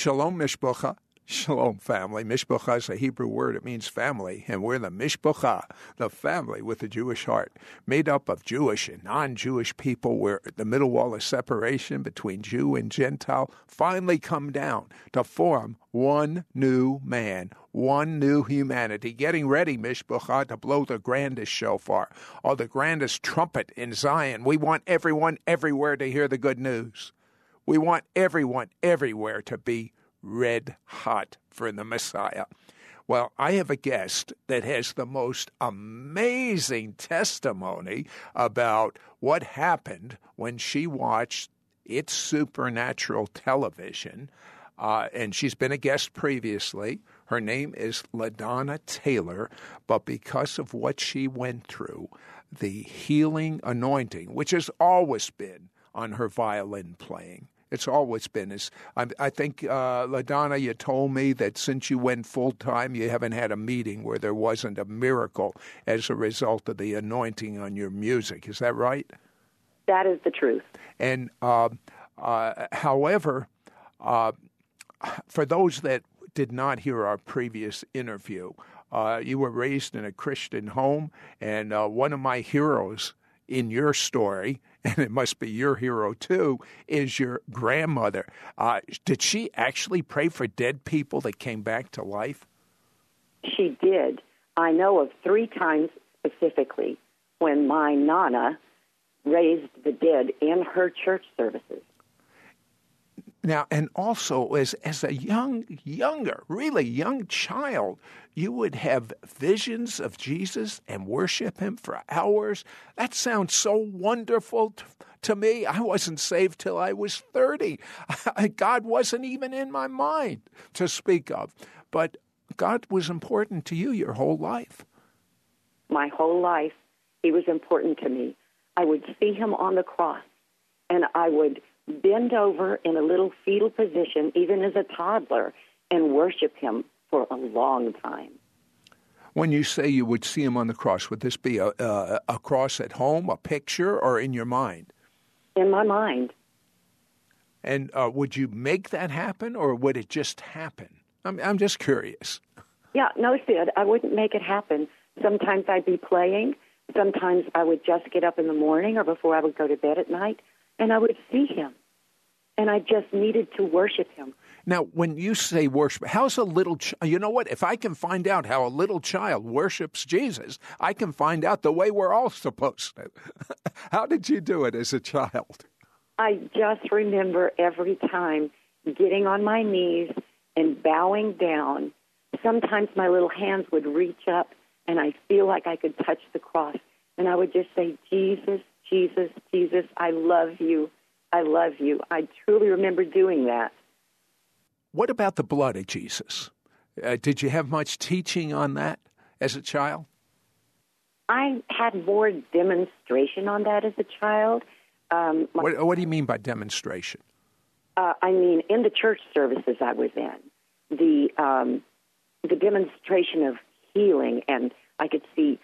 Shalom Mishpacha. Shalom, family. Mishpacha is a Hebrew word. It means family. And we're the Mishpacha, the family with a Jewish heart, made up of Jewish and non Jewish people, where the middle wall of separation between Jew and Gentile finally come down to form one new man, one new humanity, getting ready, Mishpacha, to blow the grandest shofar or the grandest trumpet in Zion. We want everyone everywhere to hear the good news. We want everyone everywhere to be red hot for the Messiah. Well, I have a guest that has the most amazing testimony about what happened when she watched It's Supernatural television. Uh, and she's been a guest previously. Her name is LaDonna Taylor, but because of what she went through, the healing anointing, which has always been on her violin playing, it's always been. As I, I think, uh, LaDonna, you told me that since you went full time, you haven't had a meeting where there wasn't a miracle as a result of the anointing on your music. Is that right? That is the truth. And uh, uh, however, uh, for those that did not hear our previous interview, uh, you were raised in a Christian home, and uh, one of my heroes in your story, and it must be your hero too, is your grandmother. Uh, did she actually pray for dead people that came back to life? She did. I know of three times specifically when my nana raised the dead in her church services. Now, and also as as a young, younger, really young child, you would have visions of Jesus and worship Him for hours. That sounds so wonderful to, to me. I wasn't saved till I was thirty. God wasn't even in my mind to speak of, but God was important to you your whole life. My whole life, He was important to me. I would see Him on the cross, and I would bend over in a little fetal position, even as a toddler, and worship him for a long time. When you say you would see him on the cross, would this be a, a, a cross at home, a picture, or in your mind? In my mind. And uh, would you make that happen, or would it just happen? I'm, I'm just curious. Yeah, no, Sid, I wouldn't make it happen. Sometimes I'd be playing. Sometimes I would just get up in the morning or before I would go to bed at night, and I would see him and I just needed to worship him. Now, when you say worship, how's a little, ch- you know what? If I can find out how a little child worships Jesus, I can find out the way we're all supposed to. how did you do it as a child? I just remember every time getting on my knees and bowing down. Sometimes my little hands would reach up and I feel like I could touch the cross. And I would just say, Jesus, Jesus, Jesus, I love you. I love you. I truly remember doing that. What about the blood of Jesus? Uh, did you have much teaching on that as a child? I had more demonstration on that as a child. Um, what, what, do you mean by demonstration? Uh, I mean, in the church services I was in, the um, the demonstration of healing, and I could see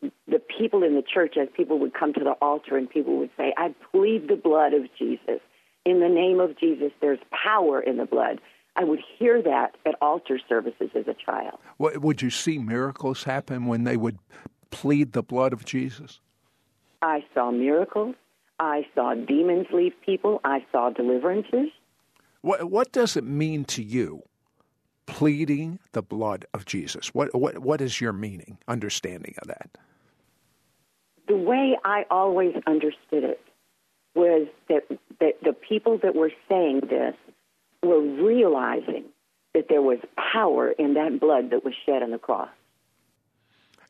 the people in the church, as people would come to the altar and people would say, I plead the blood of Jesus. In the name of Jesus, there's power in the blood. I would hear that at altar services as a child. Would you see miracles happen when they would plead the blood of Jesus? I saw miracles. I saw demons leave people. I saw deliverances. What, what does it mean to you, pleading the blood of Jesus? What, what, what is your meaning, understanding of that? The way I always understood it was that, that the people that were saying this were realizing that there was power in that blood that was shed on the cross.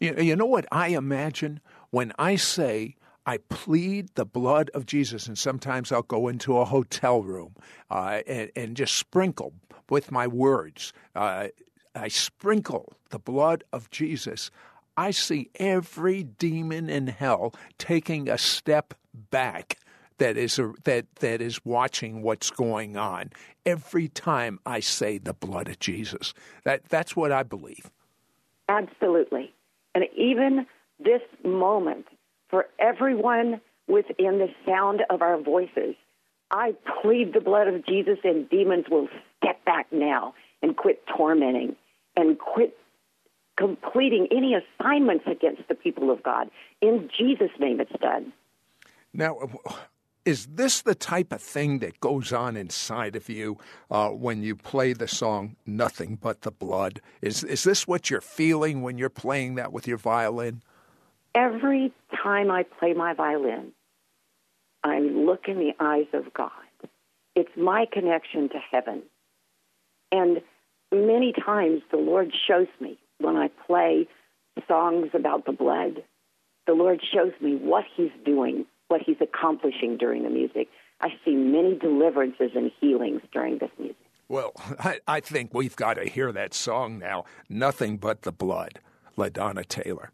You, you know what I imagine when I say I plead the blood of Jesus, and sometimes I'll go into a hotel room uh, and, and, just sprinkle with my words. Uh, I sprinkle the blood of Jesus I see every demon in hell taking a step back that is a, that that is watching what's going on every time I say the blood of Jesus. That that's what I believe. Absolutely. And even this moment for everyone within the sound of our voices, I plead the blood of Jesus, and demons will step back now and quit tormenting and quit completing any assignments against the people of God. In Jesus' name, it's done. Now, is this the type of thing that goes on inside of you uh, when you play the song "Nothing But the Blood"? Is is this what you're feeling when you're playing that with your violin? Every time I play my violin, I look in the eyes of God. It's my connection to heaven. And many times the Lord shows me when I play songs about the blood, the Lord shows me what He's doing, what He's accomplishing during the music. I see many deliverances and healings during this music. Well, I, I think we've got to hear that song now, Nothing But the Blood, LaDonna Taylor.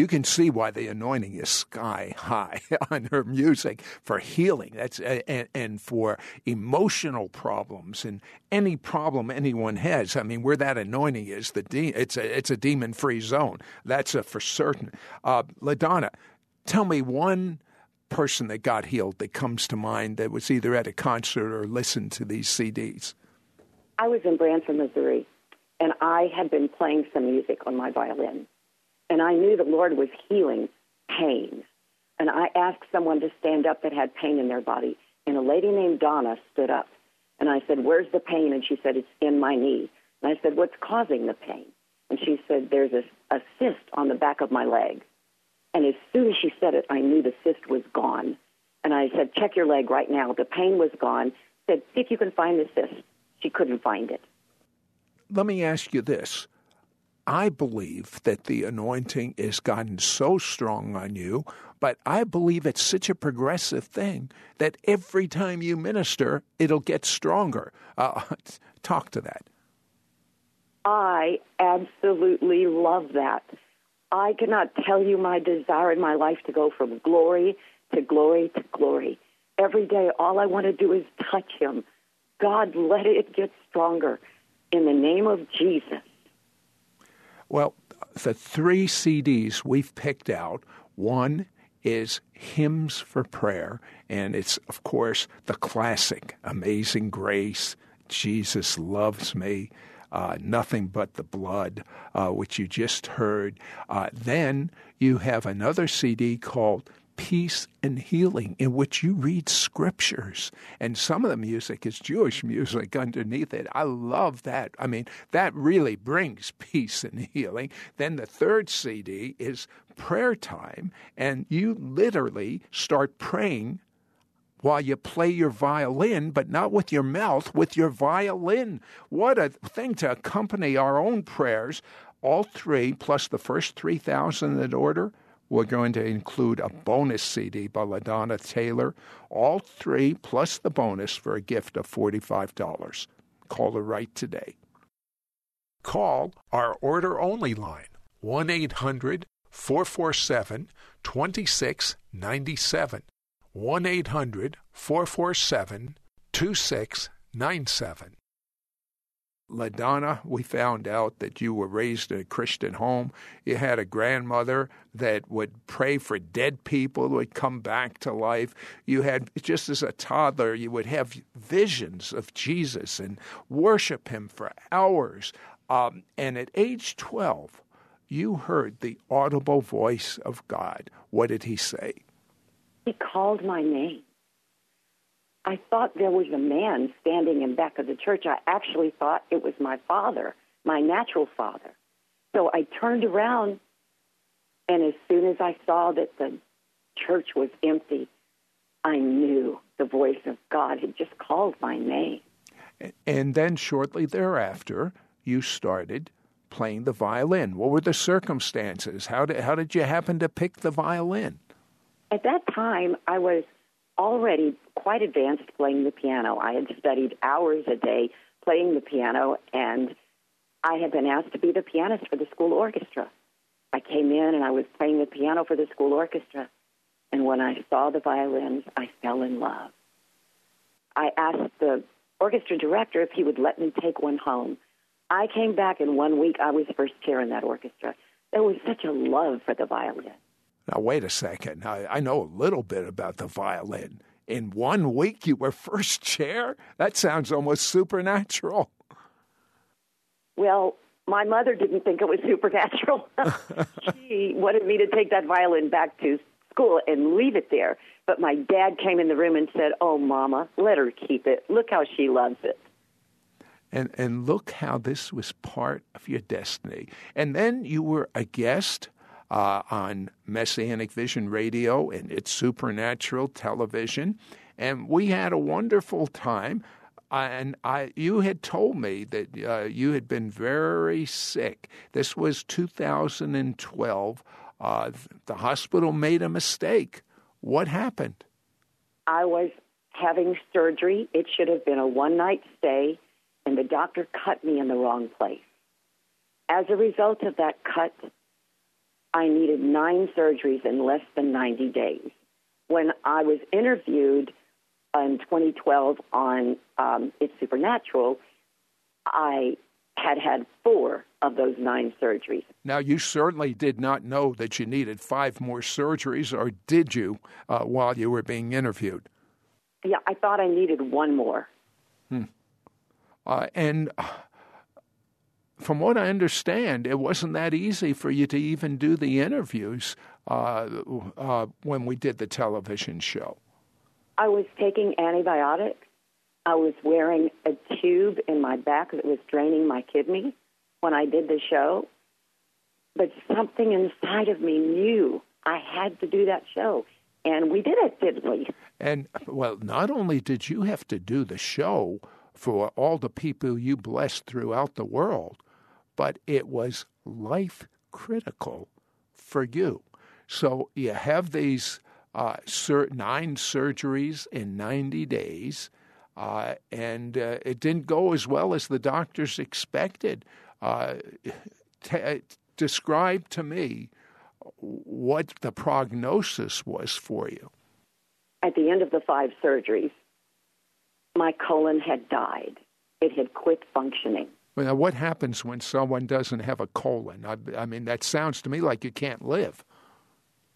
You can see why the anointing is sky high on her music for healing. That's and, and for emotional problems and any problem anyone has. I mean, where that anointing is, the de- it's a it's a demon free zone. That's a for certain. Uh, Ladonna, tell me one person that got healed that comes to mind that was either at a concert or listened to these CDs. I was in Branson, Missouri, and I had been playing some music on my violin, and I knew the Lord was healing pain. And I asked someone to stand up that had pain in their body, and a lady named Donna stood up. And I said, Where's the pain? And she said, It's in my knee. And I said, What's causing the pain? And she said, There's a, a cyst on the back of my leg. And as soon as she said it, I knew the cyst was gone. And I said, Check your leg right now. The pain was gone. I Said, See if you can find the cyst. She couldn't find it. Let me ask you this. I believe that the anointing has gotten so strong on you, but I believe it's such a progressive thing that every time you minister, it'll get stronger. Uh, talk to that. I absolutely love that. I cannot tell you my desire in my life to go from glory to glory to glory. Every day, all I want to do is touch Him. God, let it get stronger in the name of Jesus. Well, the three CDs we've picked out one is Hymns for Prayer, and it's, of course, the classic Amazing Grace, Jesus Loves Me uh, Nothing But the Blood, uh, which you just heard. Uh, then you have another CD called Peace and Healing, in which you read scriptures. And some of the music is Jewish music underneath it. I love that. I mean, that really brings peace and healing. Then the third CD is prayer time, and you literally start praying while you play your violin, but not with your mouth, with your violin. What a thing to accompany our own prayers. All three, plus the first 3,000 in order, we're going to include a bonus CD by LaDonna Taylor. All three, plus the bonus for a gift of $45. Call her right today. Call our order only line, 1 800 447 2697. 1 800 447 2697. LaDonna, we found out that you were raised in a Christian home. You had a grandmother that would pray for dead people who would come back to life. You had, just as a toddler, you would have visions of Jesus and worship him for hours. Um, and at age 12, you heard the audible voice of God. What did he say? He called my name. I thought there was a man standing in back of the church. I actually thought it was my father, my natural father. So I turned around, and as soon as I saw that the church was empty, I knew the voice of God had just called my name. And then shortly thereafter, you started playing the violin. What were the circumstances? How did, how did you happen to pick the violin? At that time, I was already quite advanced playing the piano. I had studied hours a day playing the piano, and I had been asked to be the pianist for the school orchestra. I came in and I was playing the piano for the school orchestra. And when I saw the violins, I fell in love. I asked the orchestra director if he would let me take one home. I came back in one week, I was first chair in that orchestra. There was such a love for the violin. Now, wait a second. I, I know a little bit about the violin. In one week, you were first chair? That sounds almost supernatural. Well, my mother didn't think it was supernatural. she wanted me to take that violin back to school and leave it there. But my dad came in the room and said, Oh, Mama, let her keep it. Look how she loves it. And, and look how this was part of your destiny. And then you were a guest uh, on Messianic Vision Radio and It's Supernatural television. And we had a wonderful time. Uh, and I, you had told me that uh, you had been very sick. This was 2012. Uh, the hospital made a mistake. What happened? I was having surgery. It should have been a one night stay, and the doctor cut me in the wrong place. As a result of that cut, I needed nine surgeries in less than 90 days. When I was interviewed in 2012 on um, It's Supernatural, I had had four of those nine surgeries. Now, you certainly did not know that you needed five more surgeries, or did you, uh, while you were being interviewed? Yeah, I thought I needed one more. Hmm. Uh, and uh, from what I understand, it wasn't that easy for you to even do the interviews uh, uh, when we did the television show. I was taking antibiotics. I was wearing a tube in my back that was draining my kidney when I did the show. But something inside of me knew I had to do that show. And we did it, didn't we? And, well, not only did you have to do the show for all the people you blessed throughout the world, but it was life critical for you. So you have these uh, nine surgeries in 90 days, uh, and uh, it didn't go as well as the doctors expected. Uh, t- describe to me what the prognosis was for you. At the end of the five surgeries, my colon had died. It had quit functioning. Well, now, what happens when someone doesn't have a colon? I, I mean, that sounds to me like you can't live.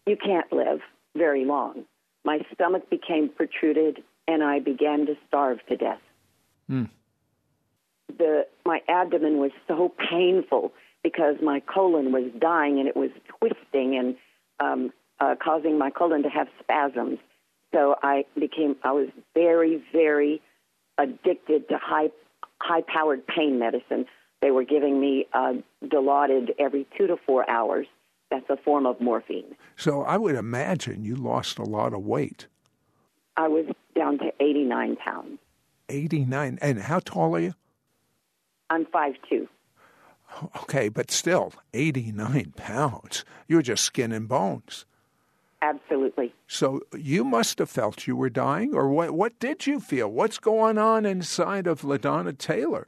You can't live very long. My stomach became protruded, and I began to starve to death. Mm. The my abdomen was so painful because my colon was dying and it was twisting and um, uh, causing my colon to have spasms. So I became I was very very addicted to high high powered pain medicine. They were giving me uh, Dilaudid every two to four hours. That's a form of morphine. So I would imagine you lost a lot of weight. I was down to 89 pounds. 89. And how tall are you? I'm five two. Okay, but still, 89 pounds. You're just skin and bones. Absolutely. So you must have felt you were dying, or what? What did you feel? What's going on inside of LaDonna Taylor?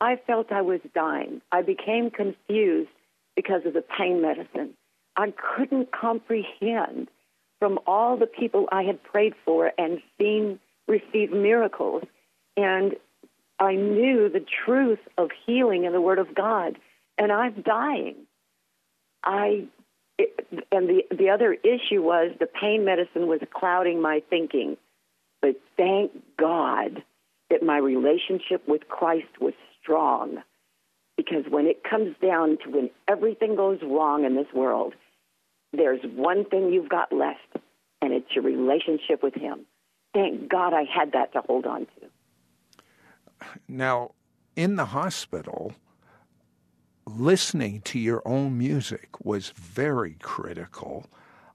I felt I was dying. I became confused because of the pain medicine. I couldn't comprehend from all the people I had prayed for and seen receive miracles. And I knew the truth of healing in the Word of God, and I'm dying. I it, and the the other issue was the pain medicine was clouding my thinking. But thank God that my relationship with Christ was strong. Because when it comes down to when everything goes wrong in this world, there's one thing you've got left, and it's your relationship with Him. Thank God I had that to hold on to. Now, in the hospital, listening to your own music was very critical.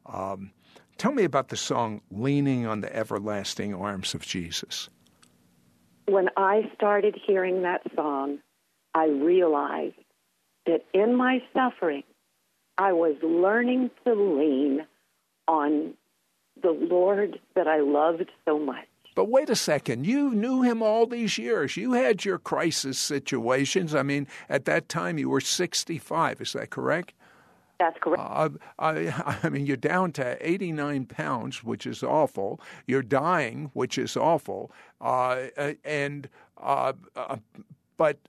Um, tell me about the song Leaning on the Everlasting Arms of Jesus. When I started hearing that song, I realized that in my suffering, I was learning to lean on the Lord that I loved so much. But wait a second, you knew him all these years. You had your crisis situations. I mean, at that time you were 65, is that correct? That's correct. Uh, I, I, mean, you're down to 89 pounds, which is awful. You're dying, which is awful. Uh, and, uh, uh but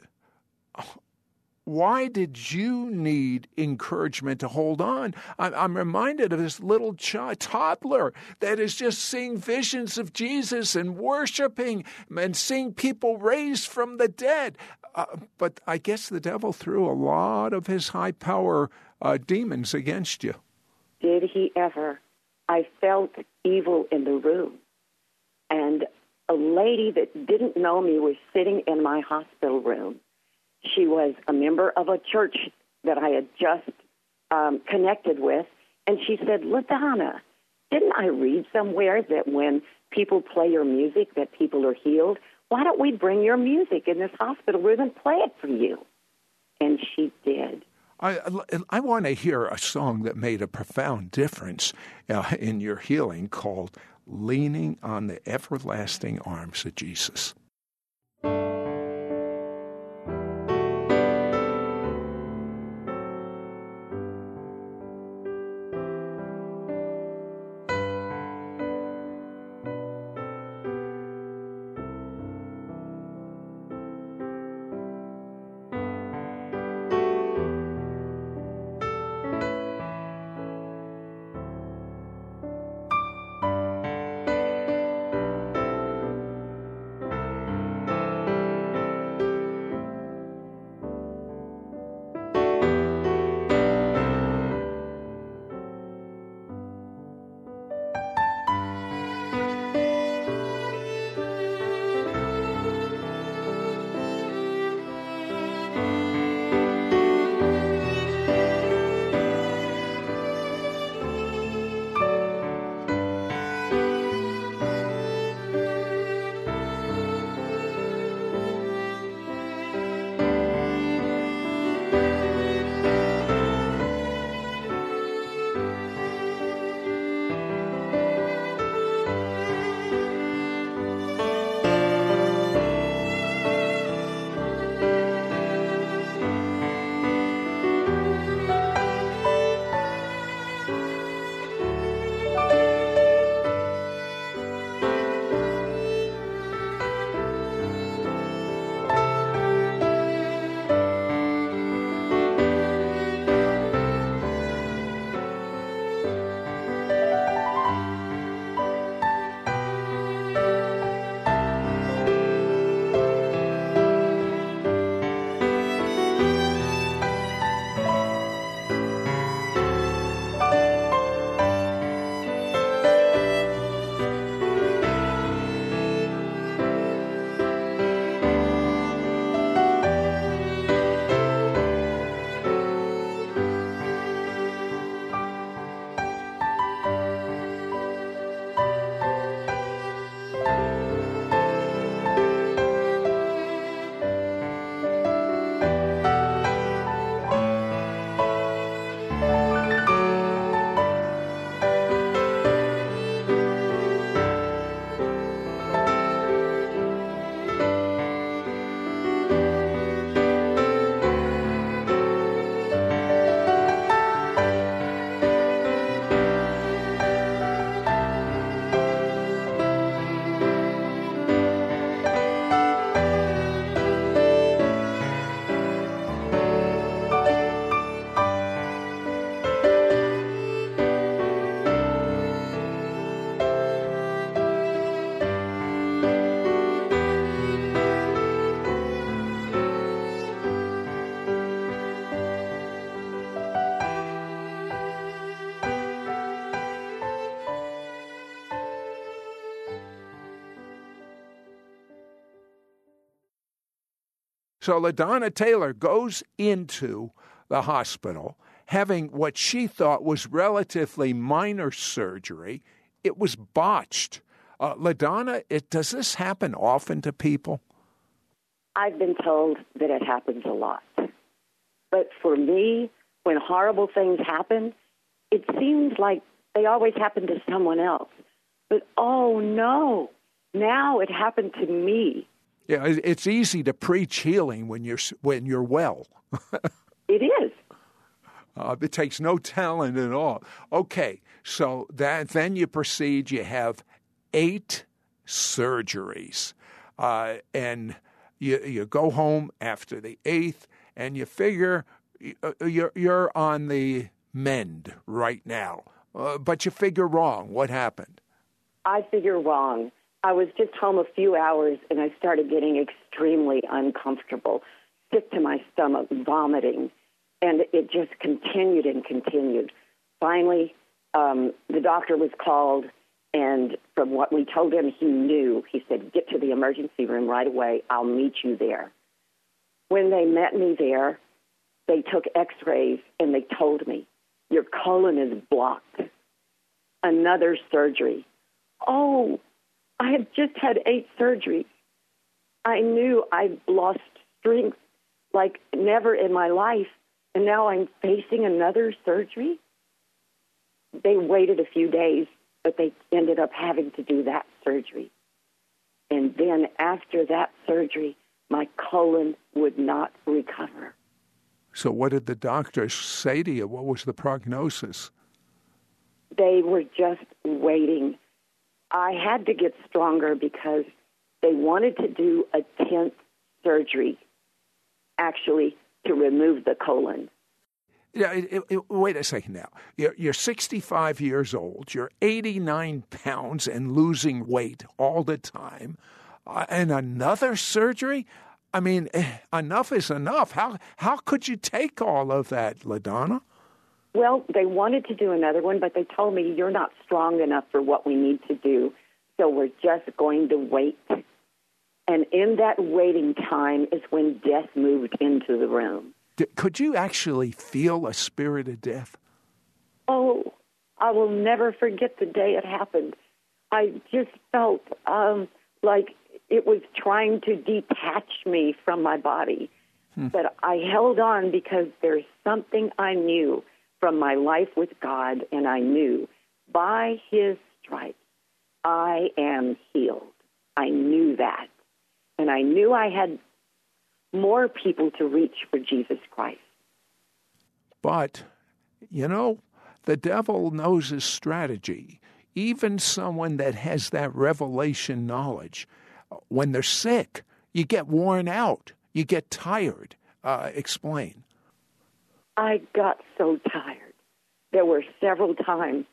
why did you need encouragement to hold on? I'm reminded of this little child, toddler that is just seeing visions of Jesus and worshiping and seeing people raised from the dead. Uh, but I guess the devil threw a lot of his high power uh, demons against you. Did he ever? I felt evil in the room. And a lady that didn't know me was sitting in my hospital room she was a member of a church that I had just um, connected with, and she said, "LaDonna, didn't I read somewhere that when people play your music, that people are healed? Why don't we bring your music in this hospital room and play it for you?" And she did. I, I want to hear a song that made a profound difference uh, in your healing called Leaning on the Everlasting Arms of Jesus. So LaDonna Taylor goes into the hospital having what she thought was relatively minor surgery. It was botched. Uh, LaDonna, it, does this happen often to people? I've been told that it happens a lot. But for me, when horrible things happen, it seems like they always happen to someone else. But oh no, now it happened to me. Yeah, it's easy to preach healing when you're when you're well. it is. Uh, it takes no talent at all. Okay, so that then you proceed. You have eight surgeries, uh, and you you go home after the eighth, and you figure uh, you're you're on the mend right now, uh, but you figure wrong. What happened? I figure wrong. I was just home a few hours, and I started getting extremely uncomfortable, sick to my stomach, vomiting and it just continued and continued. Finally, um, the doctor was called, and from what we told him, he knew. He said, Get to the emergency room right away. I'll meet you there. When they met me there, they took x rays and they told me, Your colon is blocked. Another surgery. Oh, I have just had eight surgeries. I knew I'd lost strength like never in my life and now I'm facing another surgery. They waited a few days, but they ended up having to do that surgery. And then after that surgery, my colon would not recover. So, what did the doctors say to you? What was the prognosis? They were just waiting. I had to get stronger because they wanted to do a 10th surgery, actually, to remove the colon. Yeah, it, it, wait a second now. You're, you're 65 years old. You're 89 pounds and losing weight all the time. Uh, and another surgery? I mean, eh, enough is enough. How, how could you take all of that, LaDonna? Well, they wanted to do another one, but they told me you're not strong enough for what we need to do. So we're just going to wait and in that waiting time is when death moved into the room. Could you actually feel a spirit of death? Oh, I will never forget the day it happened. I just felt um, like it was trying to detach me from my body. Hmm. But I held on because there's something I knew from my life with God, and I knew by His stripes I am healed. I knew that. And I knew I had more people to reach for Jesus Christ. But, you know, the devil knows his strategy. Even someone that has that revelation knowledge, when they're sick, you get worn out, you get tired. Uh, explain. I got so tired. There were several times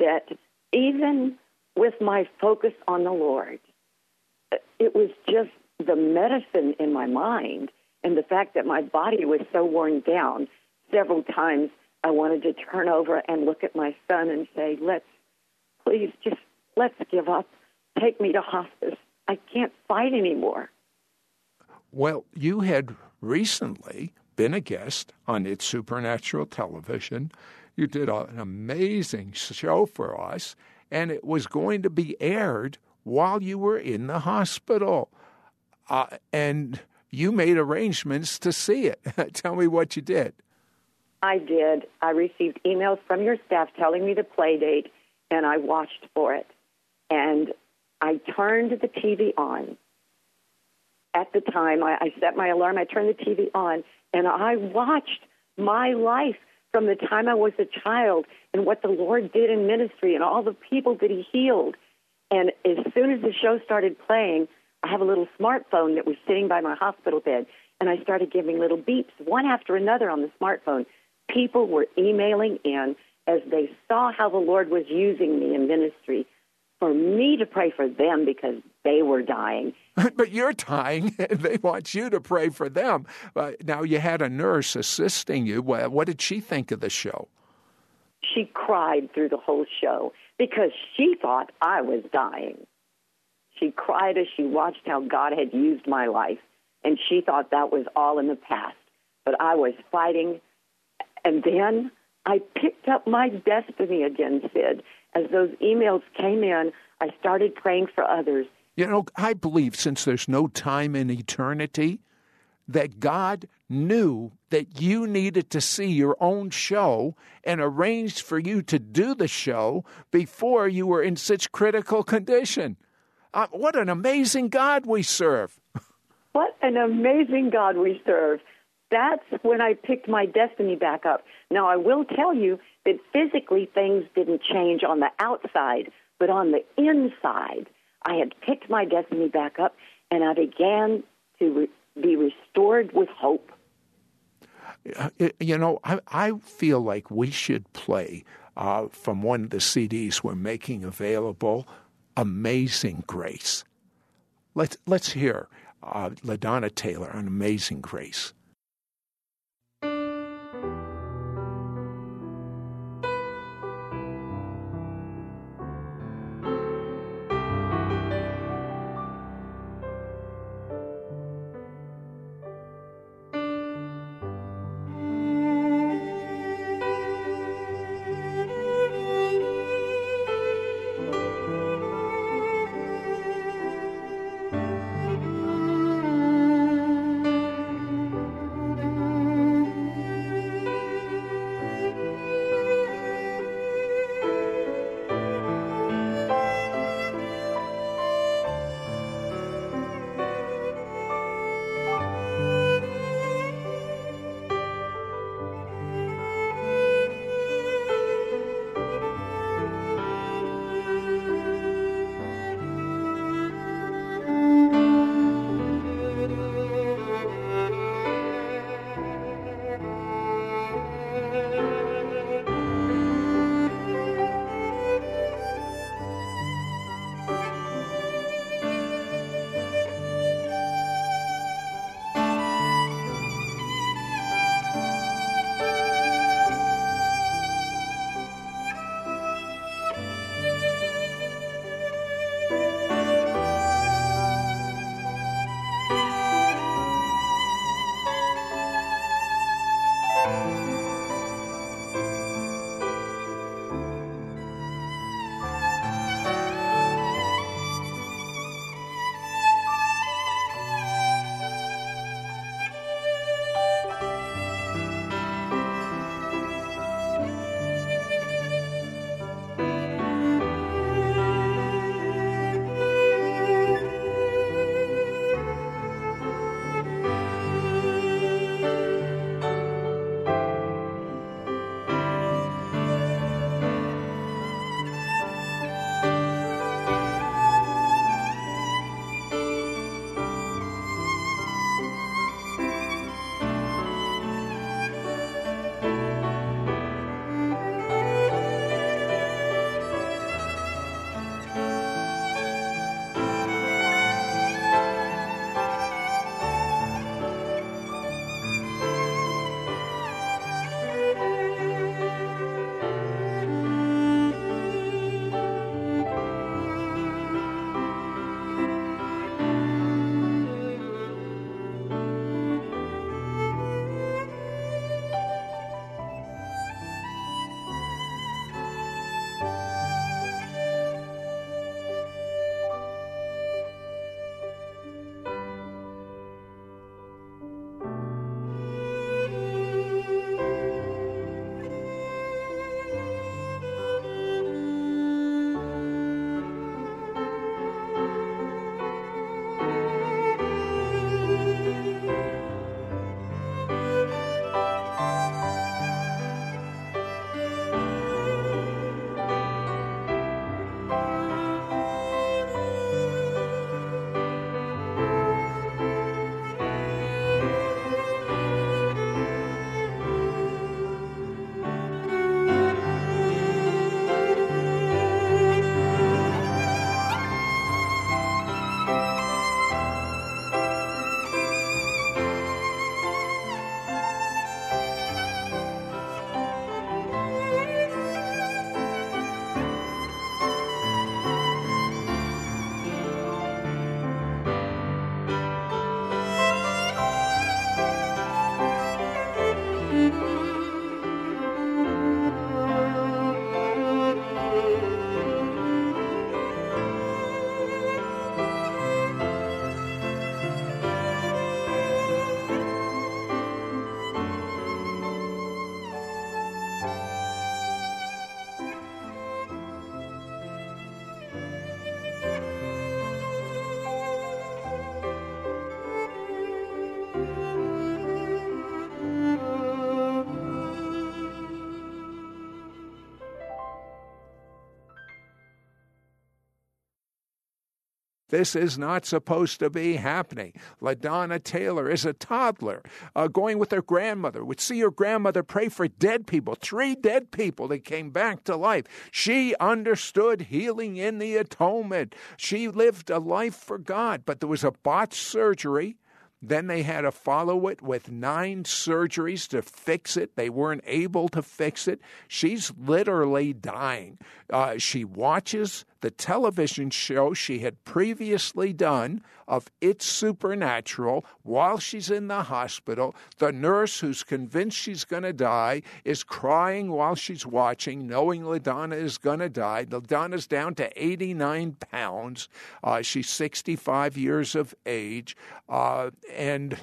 that even with my focus on the Lord, it was just the medicine in my mind and the fact that my body was so worn down. Several times I wanted to turn over and look at my son and say, let's, please, just let's give up. Take me to hospice. I can't fight anymore. Well, you had recently been a guest on It's Supernatural Television. You did an amazing show for us, and it was going to be aired while you were in the hospital. Uh, and you made arrangements to see it. Tell me what you did. I did. I received emails from your staff telling me the play date, and I watched for it. And I turned the TV on. At the time, I, I set my alarm, I turned the TV on, and I watched my life from the time I was a child and what the Lord did in ministry and all the people that He healed and as soon as the show started playing, I have a little smartphone that was sitting by my hospital bed, and I started giving little beeps, one after another on the smartphone. People were emailing in as they saw how the Lord was using me in ministry for me to pray for them because they were dying. but you're dying, and they want you to pray for them. Uh, now, you had a nurse assisting you. What did she think of the show? She cried through the whole show because she thought I was dying. She cried as she watched how God had used my life and she thought that was all in the past. But I was fighting, and then I picked up my destiny again, Sid. As those emails came in, I started praying for others. You know, I believe since there's no time in eternity, that God knew that you needed to see your own show and arranged for you to do the show before you were in such critical condition. Uh, what an amazing God we serve. What an amazing God we serve. That's when I picked my destiny back up. Now, I will tell you that physically things didn't change on the outside, but on the inside, I had picked my destiny back up and I began to re- be restored with hope. Uh, you know, I, I feel like we should play uh, from one of the CDs we're making available, Amazing Grace. Let's, let's hear uh, LaDonna Taylor on Amazing Grace. This is not supposed to be happening. LaDonna Taylor is a toddler uh, going with her grandmother, would see her grandmother pray for dead people, three dead people that came back to life. She understood healing in the atonement. She lived a life for God, but there was a botched surgery then they had to follow it with nine surgeries to fix it. They weren't able to fix it. She's literally dying. Uh, she watches the television show she had previously done of It's Supernatural while she's in the hospital. The nurse, who's convinced she's going to die, is crying while she's watching, knowing LaDonna is going to die. LaDonna's down to 89 pounds. Uh, she's 65 years of age. Uh, and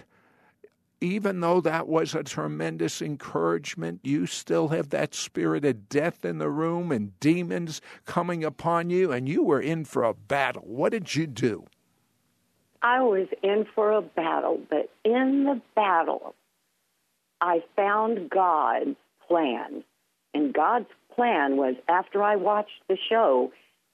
even though that was a tremendous encouragement, you still have that spirit of death in the room and demons coming upon you, and you were in for a battle. What did you do? I was in for a battle, but in the battle, I found God's plan. And God's plan was after I watched the show,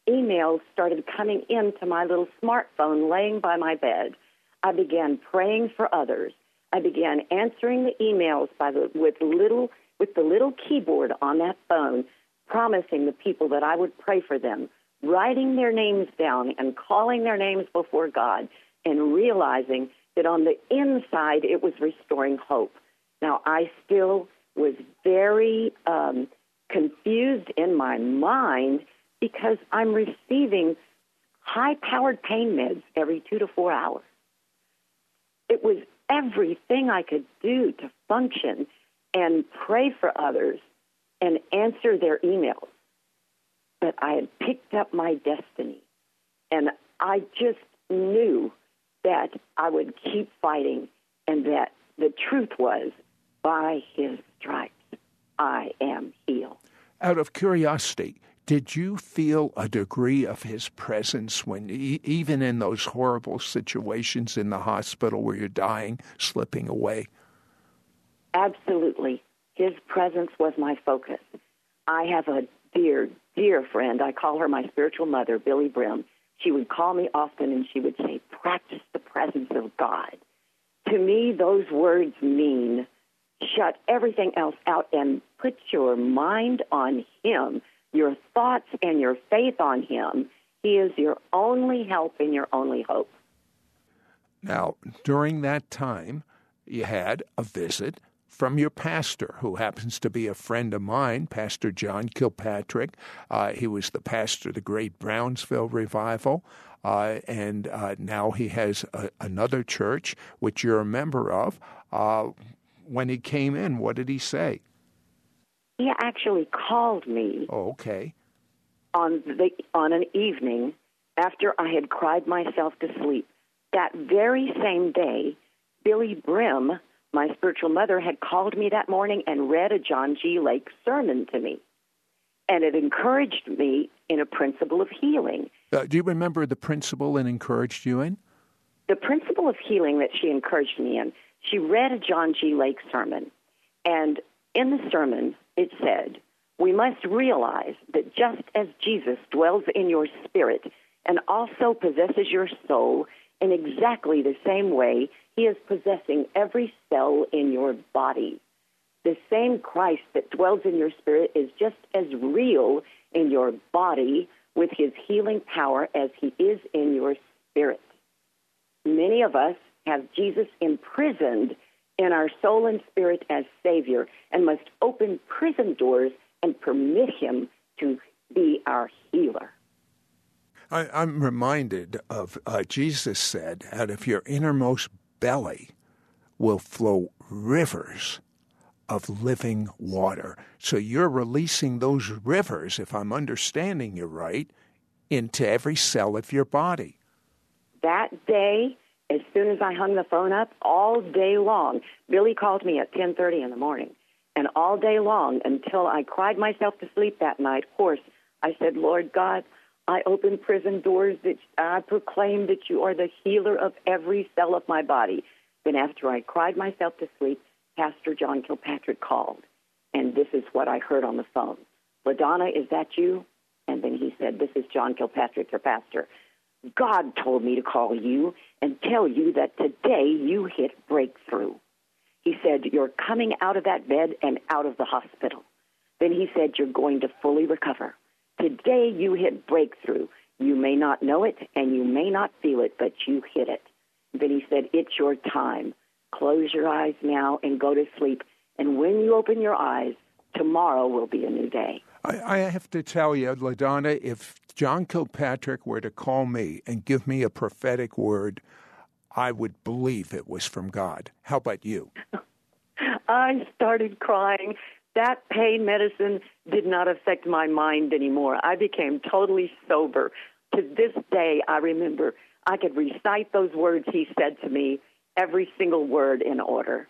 emails started coming into my little smartphone laying by my bed. I began praying for others. I began answering the emails by the, with little with the little keyboard on that phone, promising the people that I would pray for them, writing their names down and calling their names before God, and realizing that on the inside it was restoring hope. Now I still was very um, confused in my mind because I'm receiving high-powered pain meds every two to four hours. It was everything I could do to function and pray for others and answer their emails. But I had picked up my destiny. And I just knew that I would keep fighting and that the truth was by his stripes, I am healed. Out of curiosity, did you feel a degree of his presence when, even in those horrible situations in the hospital where you're dying, slipping away? Absolutely. His presence was my focus. I have a dear, dear friend. I call her my spiritual mother, Billye Brim. She would call me often and she would say, Practice the presence of God. To me, those words mean shut everything else out and put your mind on Him your thoughts and your faith on Him, He is your only help and your only hope. Now, during that time, you had a visit from your pastor, who happens to be a friend of mine, Pastor John Kilpatrick. Uh, he was the pastor of the Great Brownsville Revival. Uh, and uh, now he has a, another church, which you're a member of. Uh, when he came in, what did he say? He actually called me. Oh, okay. On the on an evening after I had cried myself to sleep. That very same day, Billye Brim, my spiritual mother, had called me that morning and read a John G. Lake sermon to me. And it encouraged me in a principle of healing. Uh, do you remember the principle and encouraged you in? The principle of healing that she encouraged me in. She read a John G. Lake sermon. And in the sermon, it said, We must realize that just as Jesus dwells in your spirit and also possesses your soul in exactly the same way, he is possessing every cell in your body. The same Christ that dwells in your spirit is just as real in your body with his healing power as he is in your spirit. Many of us have Jesus imprisoned in our soul and spirit as Savior and must open prison doors and permit Him to be our healer. I, am reminded of uh, Jesus said, out of your innermost belly will flow rivers of living water. So you're releasing those rivers, if I'm understanding you right, into every cell of your body. That day, as soon as I hung the phone up, all day long, Billye called me at 10:30 in the morning, and all day long until I cried myself to sleep that night. Of course, I said, "Lord God, I open prison doors that I proclaim that you are the healer of every cell of my body." Then, after I cried myself to sleep, Pastor John Kilpatrick called, and this is what I heard on the phone: "LaDonna, is that you?" And then he said, "This is John Kilpatrick, your pastor." God told me to call you and tell you that today you hit breakthrough. He said, You're coming out of that bed and out of the hospital. Then he said, You're going to fully recover. Today you hit breakthrough. You may not know it and you may not feel it, but you hit it. Then he said, It's your time. Close your eyes now and go to sleep. And when you open your eyes, tomorrow will be a new day. I, I have to tell you, LaDonna, if John Kilpatrick were to call me and give me a prophetic word, I would believe it was from God. How about you? I started crying. That pain medicine did not affect my mind anymore. I became totally sober. To this day, I remember I could recite those words he said to me, every single word in order.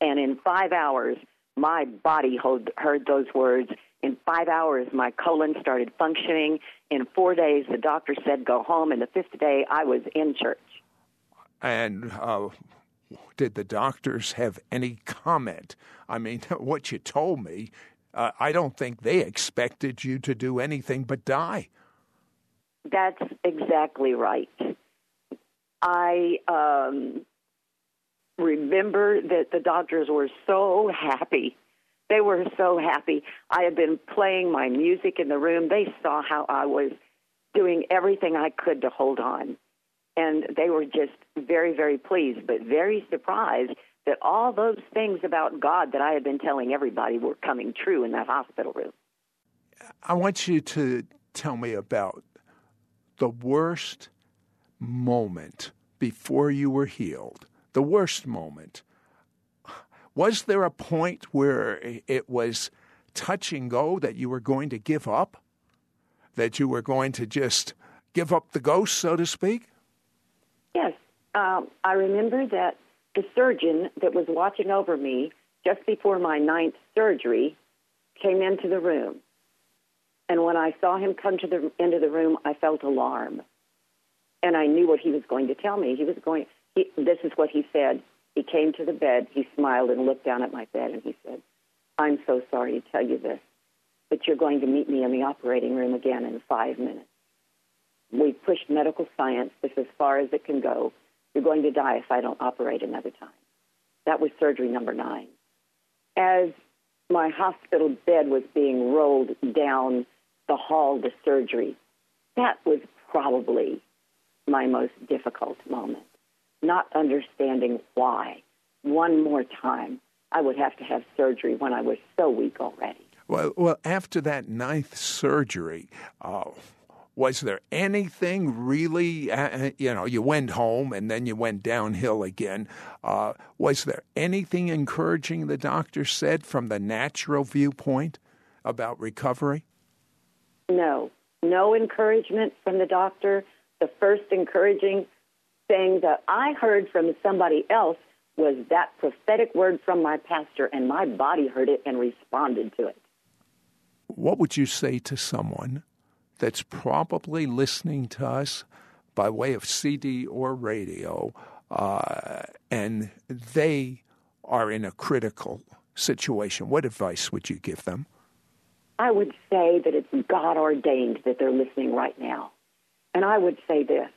And in five hours, my body heard those words. In five hours, my colon started functioning. In four days, the doctor said, go home. And the fifth day, I was in church. And uh, did the doctors have any comment? I mean, what you told me, uh, I don't think they expected you to do anything but die. That's exactly right. I um, remember that the doctors were so happy. They were so happy. I had been playing my music in the room. They saw how I was doing everything I could to hold on. And they were just very, very pleased, but very surprised that all those things about God that I had been telling everybody were coming true in that hospital room. I want you to tell me about the worst moment before you were healed the worst moment. Was there a point where it was touch and go that you were going to give up? That you were going to just give up the ghost, so to speak? Yes. Um, I remember that the surgeon that was watching over me just before my ninth surgery came into the room. And when I saw him come to the into the room, I felt alarm. And I knew what he was going to tell me. He was going he, this is what he said. He came to the bed, he smiled and looked down at my bed, and he said, I'm so sorry to tell you this, but you're going to meet me in the operating room again in five minutes. We've pushed medical science this as far as it can go. You're going to die if I don't operate another time. That was surgery number nine. As my hospital bed was being rolled down the hall to surgery, that was probably my most difficult moment not understanding why. One more time, I would have to have surgery when I was so weak already. Well, well after that ninth surgery, uh, was there anything really, uh, uh, you know, you went home and then you went downhill again. Uh, was there anything encouraging the doctor said from the natural viewpoint about recovery? No, no encouragement from the doctor. The first encouraging thing that I heard from somebody else was that prophetic word from my pastor, and my body heard it and responded to it. What would you say to someone that's probably listening to us by way of CD or radio, uh, and they are in a critical situation? What advice would you give them? I would say that it's God ordained that they're listening right now. And I would say this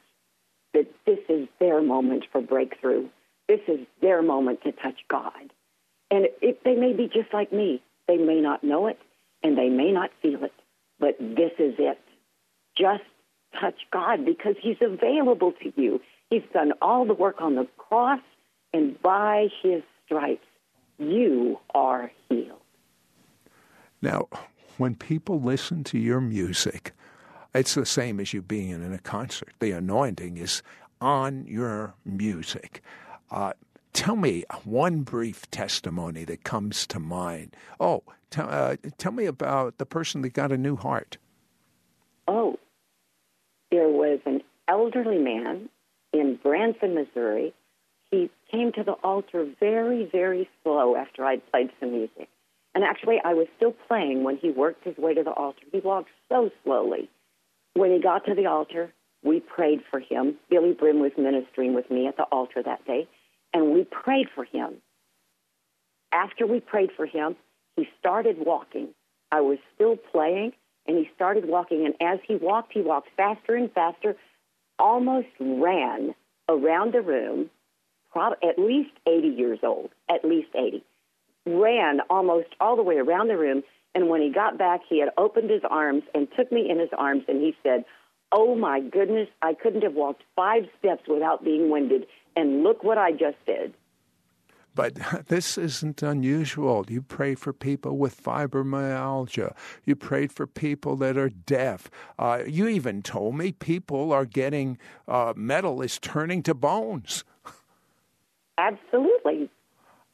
that this is their moment for breakthrough. This is their moment to touch God. And it, they may be just like me. They may not know it and they may not feel it, but this is it. Just touch God because He's available to you. He's done all the work on the cross, and by His stripes, you are healed. Now, when people listen to your music, it's the same as you being in a concert. The anointing is on your music. Uh, tell me one brief testimony that comes to mind. Oh, t- uh, tell me about the person that got a new heart. Oh, there was an elderly man in Branson, Missouri. He came to the altar very, very slow after I'd played some music. And actually, I was still playing when he worked his way to the altar. He walked so slowly. When he got to the altar, we prayed for him. Billye Brim was ministering with me at the altar that day, and we prayed for him. After we prayed for him, he started walking. I was still playing, and he started walking. And as he walked, he walked faster and faster. almost ran around the room, prob- at least 80 years old, at least 80, ran almost all the way around the room. And when he got back, he had opened his arms and took me in his arms, and he said, Oh my goodness, I couldn't have walked five steps without being winded. And look what I just did. But this isn't unusual. You pray for people with fibromyalgia. You prayed for people that are deaf. Uh, you even told me people are getting uh, metal is turning to bones. Absolutely.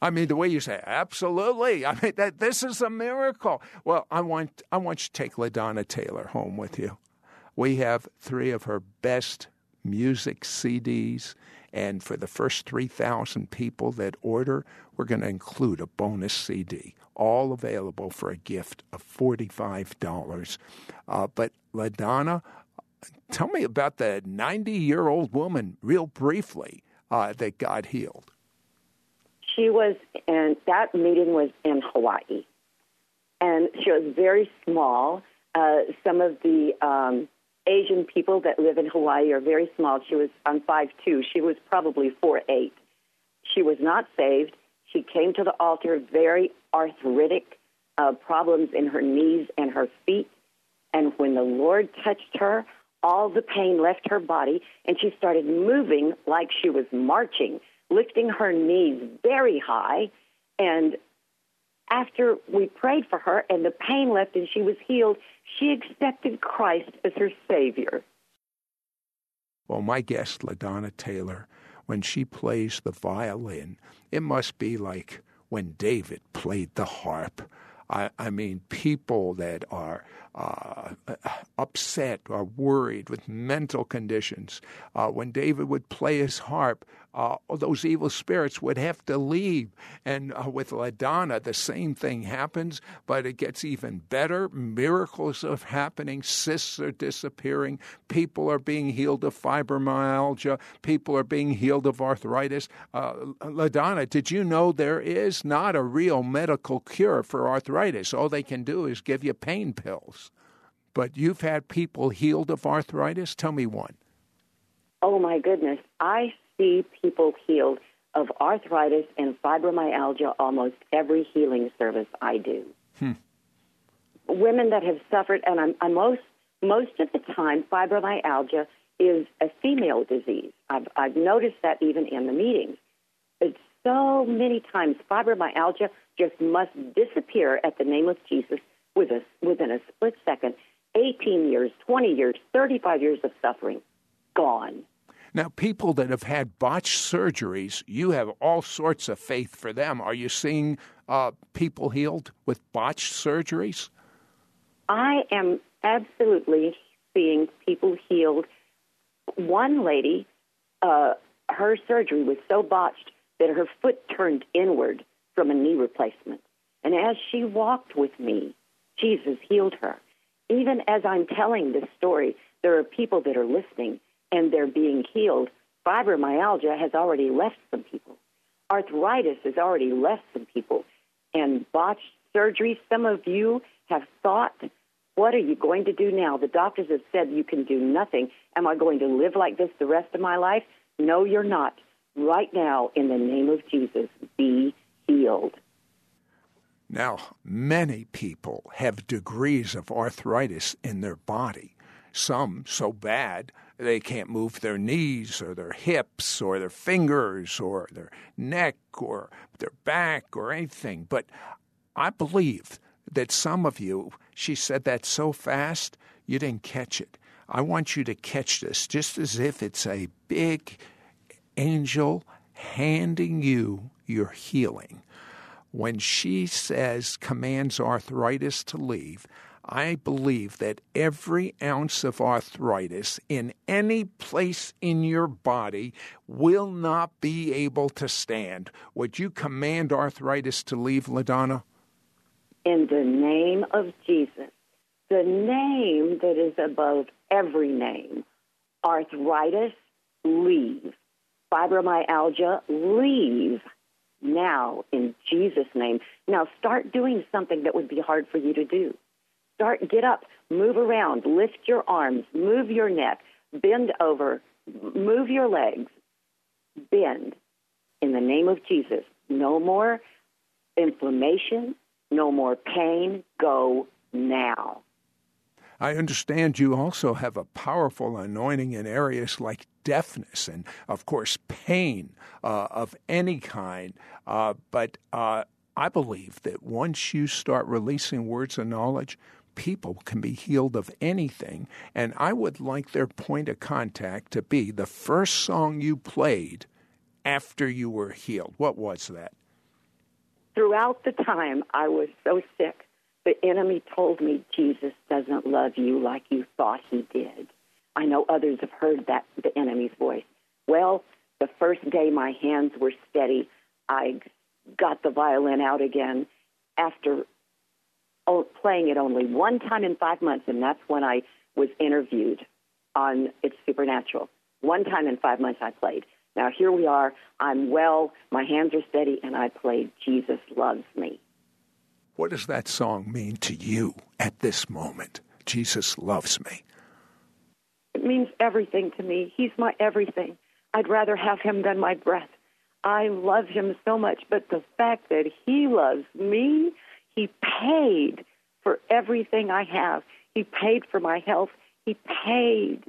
I mean, the way you say absolutely. I mean, that this is a miracle. Well, I want I want you to take LaDonna Taylor home with you. We have three of her best music CDs and for the first 3,000 people that order, we're going to include a bonus CD, all available for a gift of $45. Uh, but LaDonna, tell me about the 90 year old woman, real briefly, uh, that God healed. She was, and that meeting was in Hawaii. And she was very small. Uh, some of the um, Asian people that live in Hawaii are very small. She was on five two. She was probably four eight. She was not saved. She came to the altar very arthritic uh, problems in her knees and her feet. And when the Lord touched her, all the pain left her body, and she started moving like she was marching, lifting her knees very high. And after we prayed for her and the pain left and she was healed, she accepted Christ as her Savior. Well, my guest, LaDonna Taylor, when she plays the violin, it must be like when David played the harp. I, I mean, people that are uh, upset or worried with mental conditions. Uh, when David would play his harp, uh, those evil spirits would have to leave. And uh, with LaDonna, the same thing happens, but it gets even better. Miracles are happening, cysts are disappearing, people are being healed of fibromyalgia, people are being healed of arthritis. Uh, LaDonna, did you know there is not a real medical cure for arthritis? All they can do is give you pain pills. But you've had people healed of arthritis? Tell me one. Oh my goodness. I see people healed of arthritis and fibromyalgia almost every healing service I do. Hmm. Women that have suffered, and I'm, I'm most most of the time, fibromyalgia is a female disease. I've, I've noticed that even in the meetings. It's so many times fibromyalgia just must disappear at the name of Jesus with a, within a split second. 18 years, 20 years, 35 years of suffering, gone. Now, people that have had botched surgeries, you have all sorts of faith for them. Are you seeing uh, people healed with botched surgeries? I am absolutely seeing people healed. One lady, uh, her surgery was so botched that her foot turned inward from a knee replacement. And as she walked with me, Jesus healed her. Even as I'm telling this story, there are people that are listening and they're being healed. Fibromyalgia has already left some people. Arthritis has already left some people. And botched surgery, some of you have thought, what are you going to do now? The doctors have said you can do nothing. Am I going to live like this the rest of my life? No, you're not. Right now, in the name of Jesus, be healed. Now, many people have degrees of arthritis in their body, some so bad they can't move their knees or their hips or their fingers or their neck or their back or anything. But I believe that some of you, she said that so fast, you didn't catch it. I want you to catch this just as if it's a big angel handing you your healing. When she says, commands arthritis to leave, I believe that every ounce of arthritis in any place in your body will not be able to stand. Would you command arthritis to leave, LaDonna? In the name of Jesus, the name that is above every name, arthritis, leave. Fibromyalgia, leave now in Jesus' name. Now start doing something that would be hard for you to do. Start, get up, move around, lift your arms, move your neck, bend over, move your legs, bend in the name of Jesus. No more inflammation, no more pain. Go now. I understand you also have a powerful anointing in areas like deafness and, of course, pain uh, of any kind. Uh, but uh, I believe that once you start releasing words of knowledge, people can be healed of anything. And I would like their point of contact to be the first song you played after you were healed. What was that? Throughout the time I was so sick, the enemy told me Jesus doesn't love you like you thought he did. I know others have heard that, the enemy's voice. Well, the first day my hands were steady, I got the violin out again after playing it only one time in five months, and that's when I was interviewed on It's Supernatural. One time in five months I played. Now here we are. I'm well, my hands are steady, and I played Jesus Loves Me. What does that song mean to you at this moment? Jesus loves me. It means everything to me. He's my everything. I'd rather have him than my breath. I love him so much, but the fact that he loves me, he paid for everything I have. He paid for my health. He paid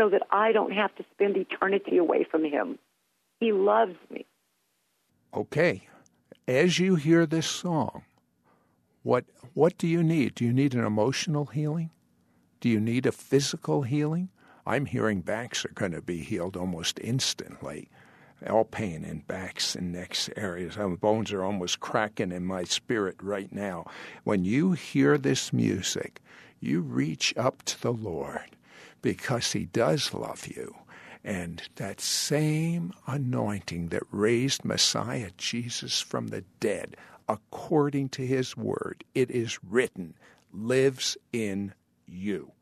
so that I don't have to spend eternity away from him. He loves me. Okay. As you hear this song, what what do you need? Do you need an emotional healing? Do you need a physical healing? I'm hearing backs are going to be healed almost instantly all pain in backs and necks areas. My bones are almost cracking in my spirit right now. When you hear this music, you reach up to the Lord because He does love you. And that same anointing that raised Messiah Jesus from the dead, according to His word, it is written, lives in you.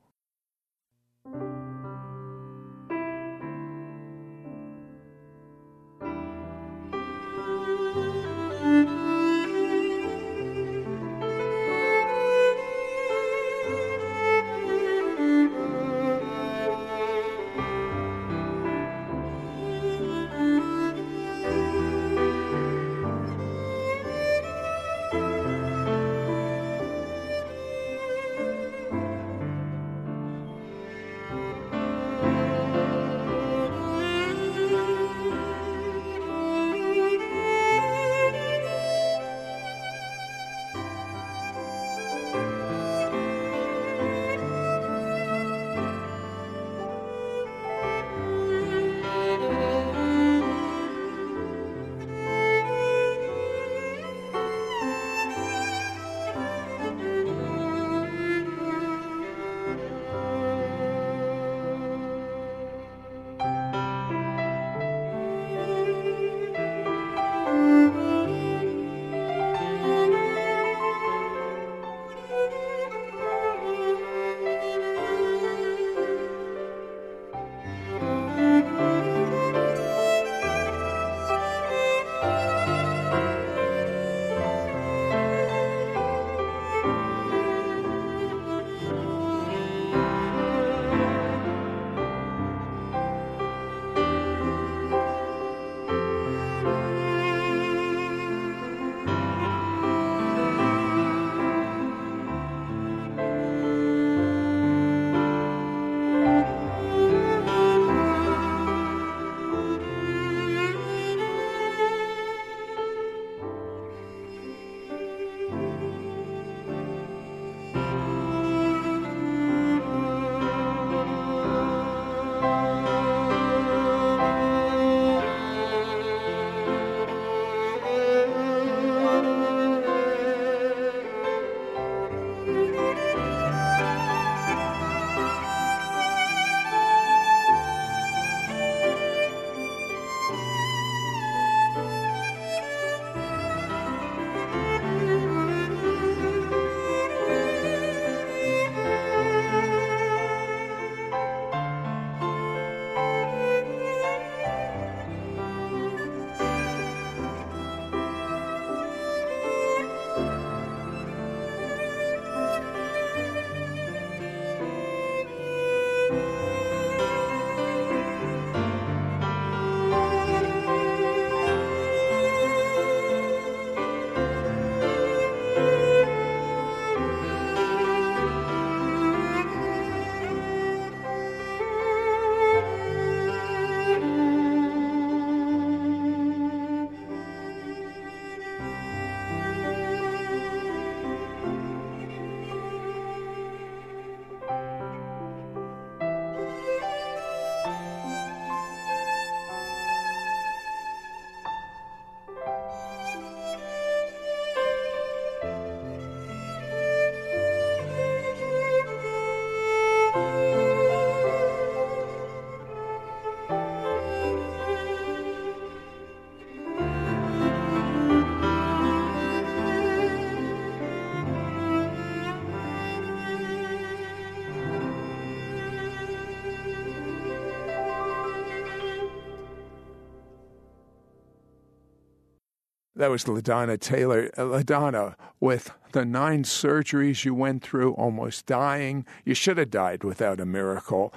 That was LaDonna Taylor. Uh, LaDonna, with the nine surgeries you went through, almost dying, you should have died without a miracle.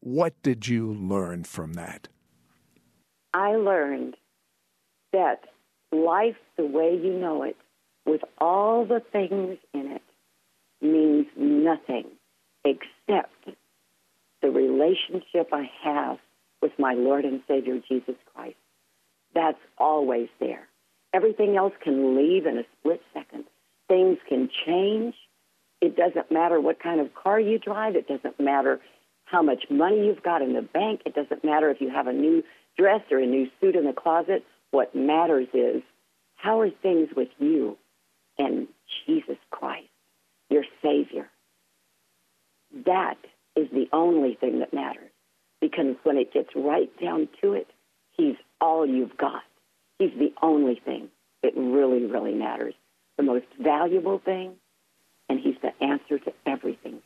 What did you learn from that? I learned that life the way you know it, with all the things in it, means nothing except the relationship I have with my Lord and Savior Jesus Christ. That's always there. Everything else can leave in a split second. Things can change. It doesn't matter what kind of car you drive. It doesn't matter how much money you've got in the bank. It doesn't matter if you have a new dress or a new suit in the closet. What matters is how are things with you and Jesus Christ, your Savior. That is the only thing that matters. Because when it gets right down to it, He's all you've got. He's the only thing that really, really matters. The most valuable thing, and He's the answer to everything.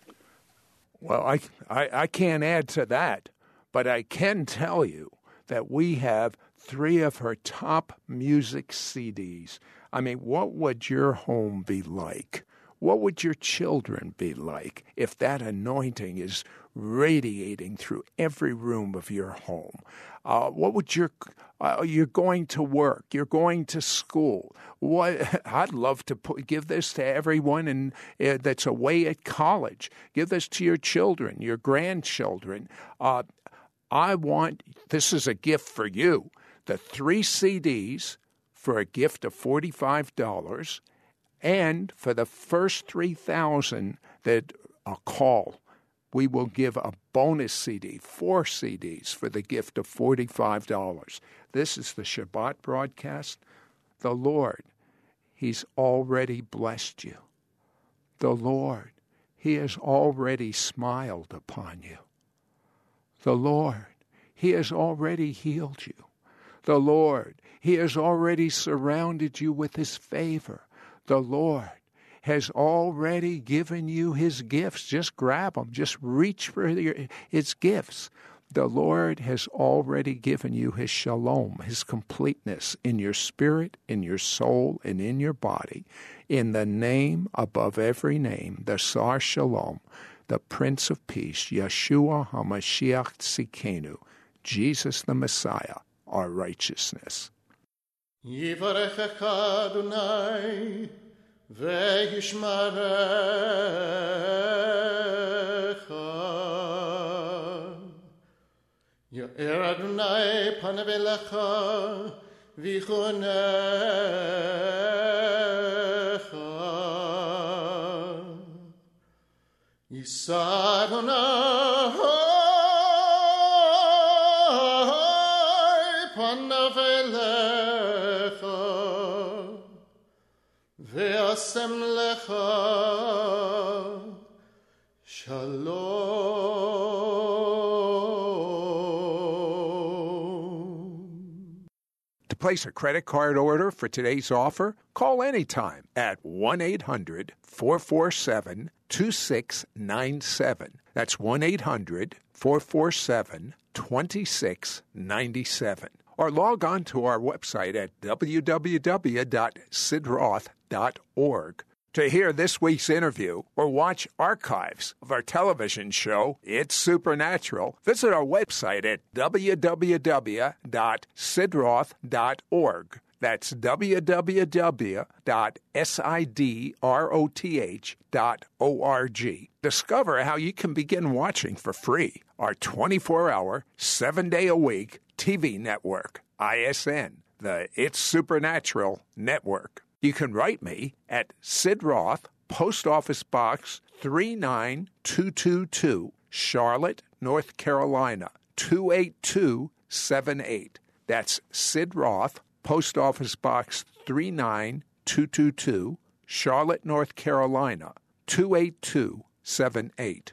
Well, I, I, I can't add to that, but I can tell you that we have three of her top music CDs. I mean, what would your home be like? What would your children be like if that anointing is radiating through every room of your home? Uh, what would your uh, you're going to work, you're going to school. What I'd love to put, give this to everyone and uh, that's away at college. Give this to your children, your grandchildren. Uh, I want this is a gift for you. The three CDs for a gift of forty five dollars and for the first 3,000 that are call, we will give a bonus CD, four CDs, for the gift of $45. This is the Shabbat broadcast. The Lord, He's already blessed you. The Lord, He has already smiled upon you. The Lord, He has already healed you. The Lord, He has already surrounded you with His favor. The Lord has already given you his gifts. Just grab them, just reach for his gifts. The Lord has already given you his shalom, his completeness in your spirit, in your soul, and in your body. In the name above every name, the Sar Shalom, the Prince of Peace, Yeshua HaMashiach Tzidkenu, Jesus the Messiah, our righteousness. יברכך אדוני וישמרך יאר אדוני פניו אליך ויחונך יישא אדוני Shalom. To place a credit card order for today's offer, call anytime at 1 800 447 2697. That's 1 800 447 2697 or log on to our website at www.sidroth.org to hear this week's interview or watch archives of our television show, It's Supernatural. Visit our website at www.sidroth.org. That's www.sidroth.org. Discover how you can begin watching for free our 24 hour, seven day a week TV network, ISN, the It's Supernatural network. You can write me at Sid Roth, Post Office Box 39222, Charlotte, North Carolina 28278. That's Sid Roth, Post Office Box 39222, Charlotte, North Carolina 28278.